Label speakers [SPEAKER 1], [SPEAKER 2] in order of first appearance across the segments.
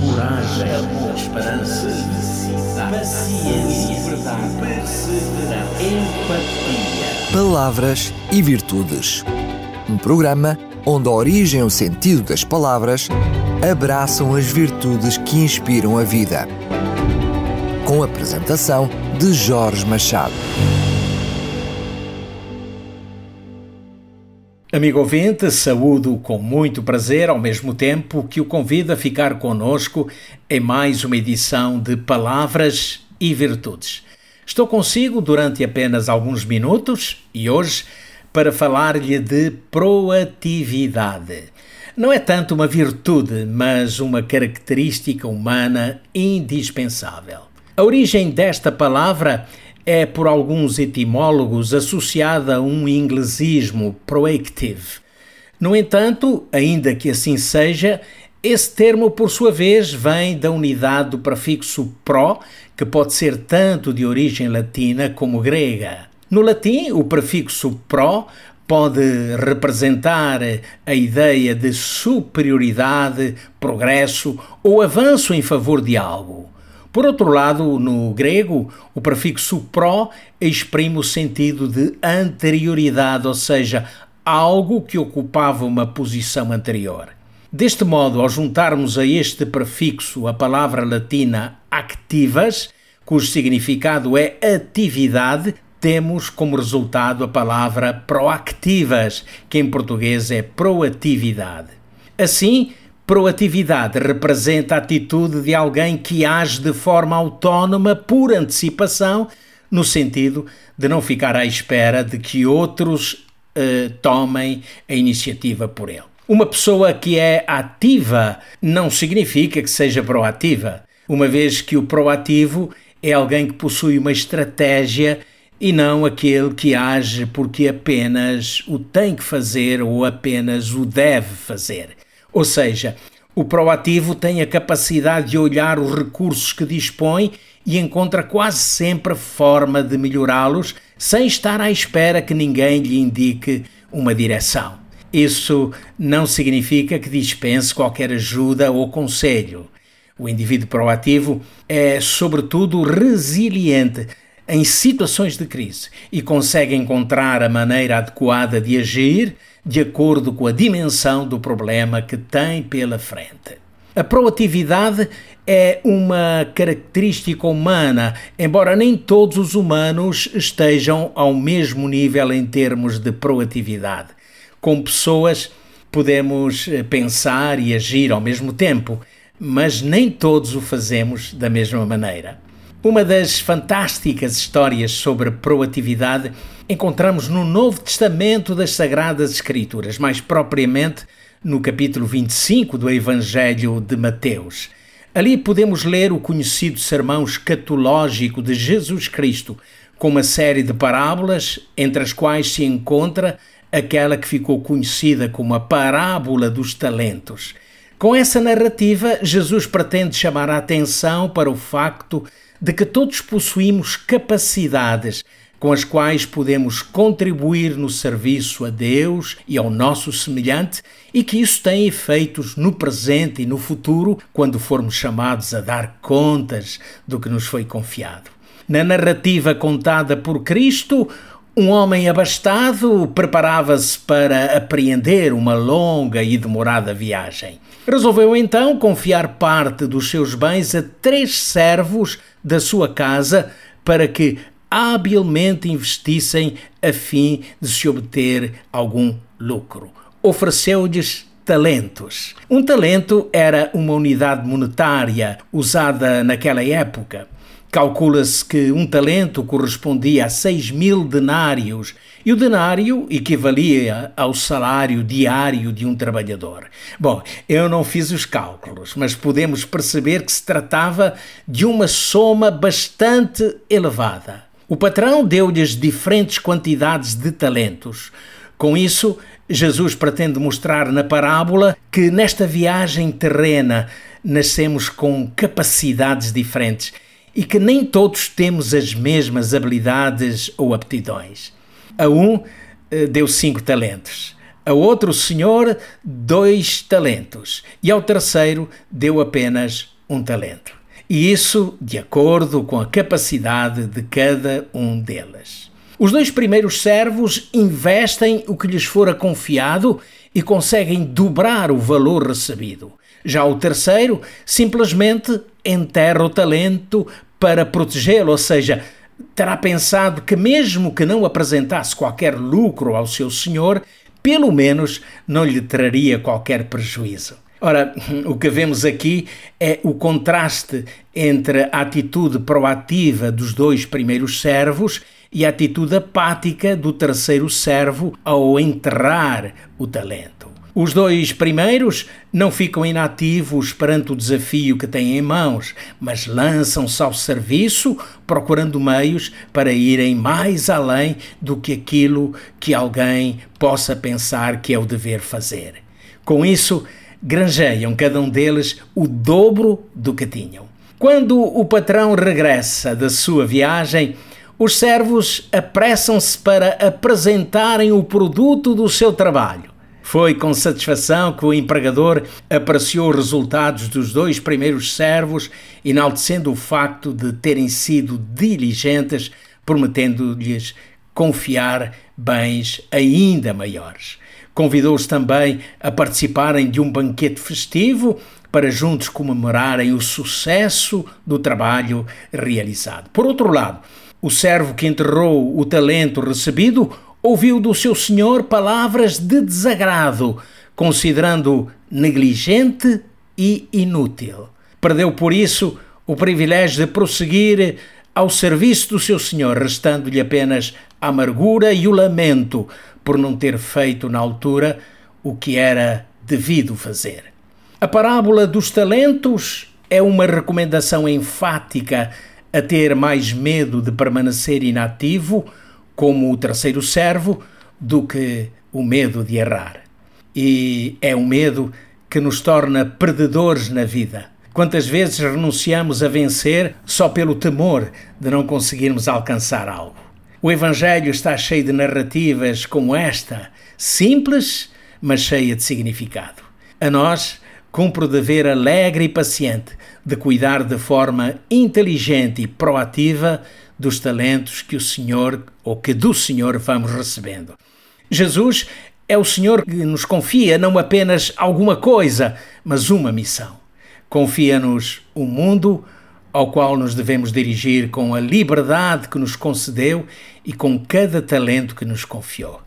[SPEAKER 1] coragem, amor, esperança, felicidade, paciência, verdade, perseverança, empatia.
[SPEAKER 2] Palavras e Virtudes. Um programa onde a origem e o sentido das palavras abraçam as virtudes que inspiram a vida. Com a apresentação de Jorge Machado.
[SPEAKER 3] Amigo ouvinte, saúdo com muito prazer, ao mesmo tempo que o convido a ficar conosco em mais uma edição de Palavras e Virtudes. Estou consigo durante apenas alguns minutos e hoje para falar-lhe de proatividade. Não é tanto uma virtude, mas uma característica humana indispensável. A origem desta palavra é, por alguns etimólogos, associada a um inglesismo proactive. No entanto, ainda que assim seja, esse termo, por sua vez, vem da unidade do prefixo pro, que pode ser tanto de origem latina como grega. No latim, o prefixo pro pode representar a ideia de superioridade, progresso ou avanço em favor de algo. Por outro lado, no grego, o prefixo pro exprime o sentido de anterioridade, ou seja, algo que ocupava uma posição anterior. Deste modo, ao juntarmos a este prefixo a palavra latina activas, cujo significado é atividade, temos como resultado a palavra proactivas, que em português é proatividade. Assim, Proatividade representa a atitude de alguém que age de forma autónoma por antecipação, no sentido de não ficar à espera de que outros eh, tomem a iniciativa por ele. Uma pessoa que é ativa não significa que seja proativa, uma vez que o proativo é alguém que possui uma estratégia e não aquele que age porque apenas o tem que fazer ou apenas o deve fazer. Ou seja, o proativo tem a capacidade de olhar os recursos que dispõe e encontra quase sempre forma de melhorá-los sem estar à espera que ninguém lhe indique uma direção. Isso não significa que dispense qualquer ajuda ou conselho. O indivíduo proativo é, sobretudo, resiliente em situações de crise e consegue encontrar a maneira adequada de agir de acordo com a dimensão do problema que tem pela frente. A proatividade é uma característica humana, embora nem todos os humanos estejam ao mesmo nível em termos de proatividade. Com pessoas podemos eh, pensar e agir ao mesmo tempo, mas nem todos o fazemos da mesma maneira. Uma das fantásticas histórias sobre proatividade encontramos no Novo Testamento das Sagradas Escrituras, mais propriamente no capítulo 25 do Evangelho de Mateus. Ali podemos ler o conhecido sermão escatológico de Jesus Cristo, com uma série de parábolas, entre as quais se encontra aquela que ficou conhecida como a parábola dos talentos. Com essa narrativa, Jesus pretende chamar a atenção para o facto de que todos possuímos capacidades com as quais podemos contribuir no serviço a Deus e ao nosso semelhante e que isso tem efeitos no presente e no futuro quando formos chamados a dar contas do que nos foi confiado. Na narrativa contada por Cristo, um homem abastado preparava-se para apreender uma longa e demorada viagem. Resolveu então confiar parte dos seus bens a três servos da sua casa para que habilmente investissem a fim de se obter algum lucro. Ofereceu-lhes talentos. Um talento era uma unidade monetária usada naquela época. Calcula-se que um talento correspondia a 6 mil denários e o denário equivalia ao salário diário de um trabalhador. Bom, eu não fiz os cálculos, mas podemos perceber que se tratava de uma soma bastante elevada. O patrão deu-lhes diferentes quantidades de talentos. Com isso, Jesus pretende mostrar na parábola que nesta viagem terrena nascemos com capacidades diferentes e que nem todos temos as mesmas habilidades ou aptidões. A um eh, deu cinco talentos, A outro senhor, dois talentos, e ao terceiro deu apenas um talento. E isso de acordo com a capacidade de cada um deles. Os dois primeiros servos investem o que lhes fora confiado e conseguem dobrar o valor recebido. Já o terceiro simplesmente enterra o talento para protegê-lo, ou seja, terá pensado que, mesmo que não apresentasse qualquer lucro ao seu senhor, pelo menos não lhe traria qualquer prejuízo. Ora, o que vemos aqui é o contraste entre a atitude proativa dos dois primeiros servos e a atitude apática do terceiro servo ao enterrar o talento. Os dois primeiros não ficam inativos perante o desafio que têm em mãos, mas lançam-se ao serviço, procurando meios para irem mais além do que aquilo que alguém possa pensar que é o dever fazer. Com isso, granjeiam cada um deles o dobro do que tinham. Quando o patrão regressa da sua viagem, os servos apressam-se para apresentarem o produto do seu trabalho. Foi com satisfação que o empregador apreciou os resultados dos dois primeiros servos, enaltecendo o facto de terem sido diligentes, prometendo-lhes confiar bens ainda maiores. Convidou-os também a participarem de um banquete festivo para juntos comemorarem o sucesso do trabalho realizado. Por outro lado, o servo que enterrou o talento recebido ouviu do seu senhor palavras de desagrado, considerando negligente e inútil. Perdeu por isso o privilégio de prosseguir ao serviço do seu senhor, restando-lhe apenas a amargura e o lamento por não ter feito na altura o que era devido fazer. A parábola dos talentos é uma recomendação enfática a ter mais medo de permanecer inativo como o terceiro servo do que o medo de errar. E é um medo que nos torna perdedores na vida. Quantas vezes renunciamos a vencer só pelo temor de não conseguirmos alcançar algo? O Evangelho está cheio de narrativas como esta, simples, mas cheia de significado. A nós cumpre o dever alegre e paciente de cuidar de forma inteligente e proativa dos talentos que o Senhor ou que do Senhor vamos recebendo. Jesus é o Senhor que nos confia não apenas alguma coisa, mas uma missão. Confia-nos o mundo ao qual nos devemos dirigir com a liberdade que nos concedeu e com cada talento que nos confiou.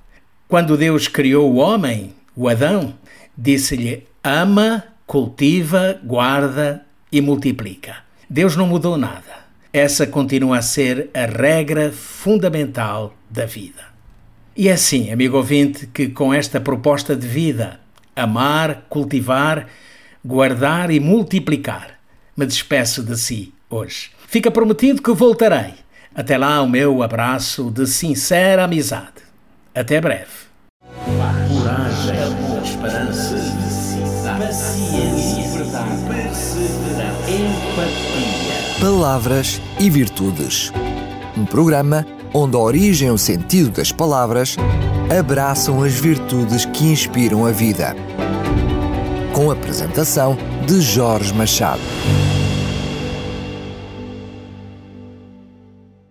[SPEAKER 3] Quando Deus criou o homem, o Adão, disse-lhe: ama, cultiva, guarda e multiplica. Deus não mudou nada essa continua a ser a regra fundamental da vida. E é assim, amigo ouvinte, que com esta proposta de vida, amar, cultivar, guardar e multiplicar, me despeço de si hoje. Fica prometido que voltarei. Até lá, o meu abraço de sincera amizade. Até breve.
[SPEAKER 1] Coragem, amor, esperança, paciência, verdade, perseverança, empatia
[SPEAKER 2] Palavras e Virtudes. Um programa onde a origem e o sentido das palavras abraçam as virtudes que inspiram a vida. Com a apresentação de Jorge Machado.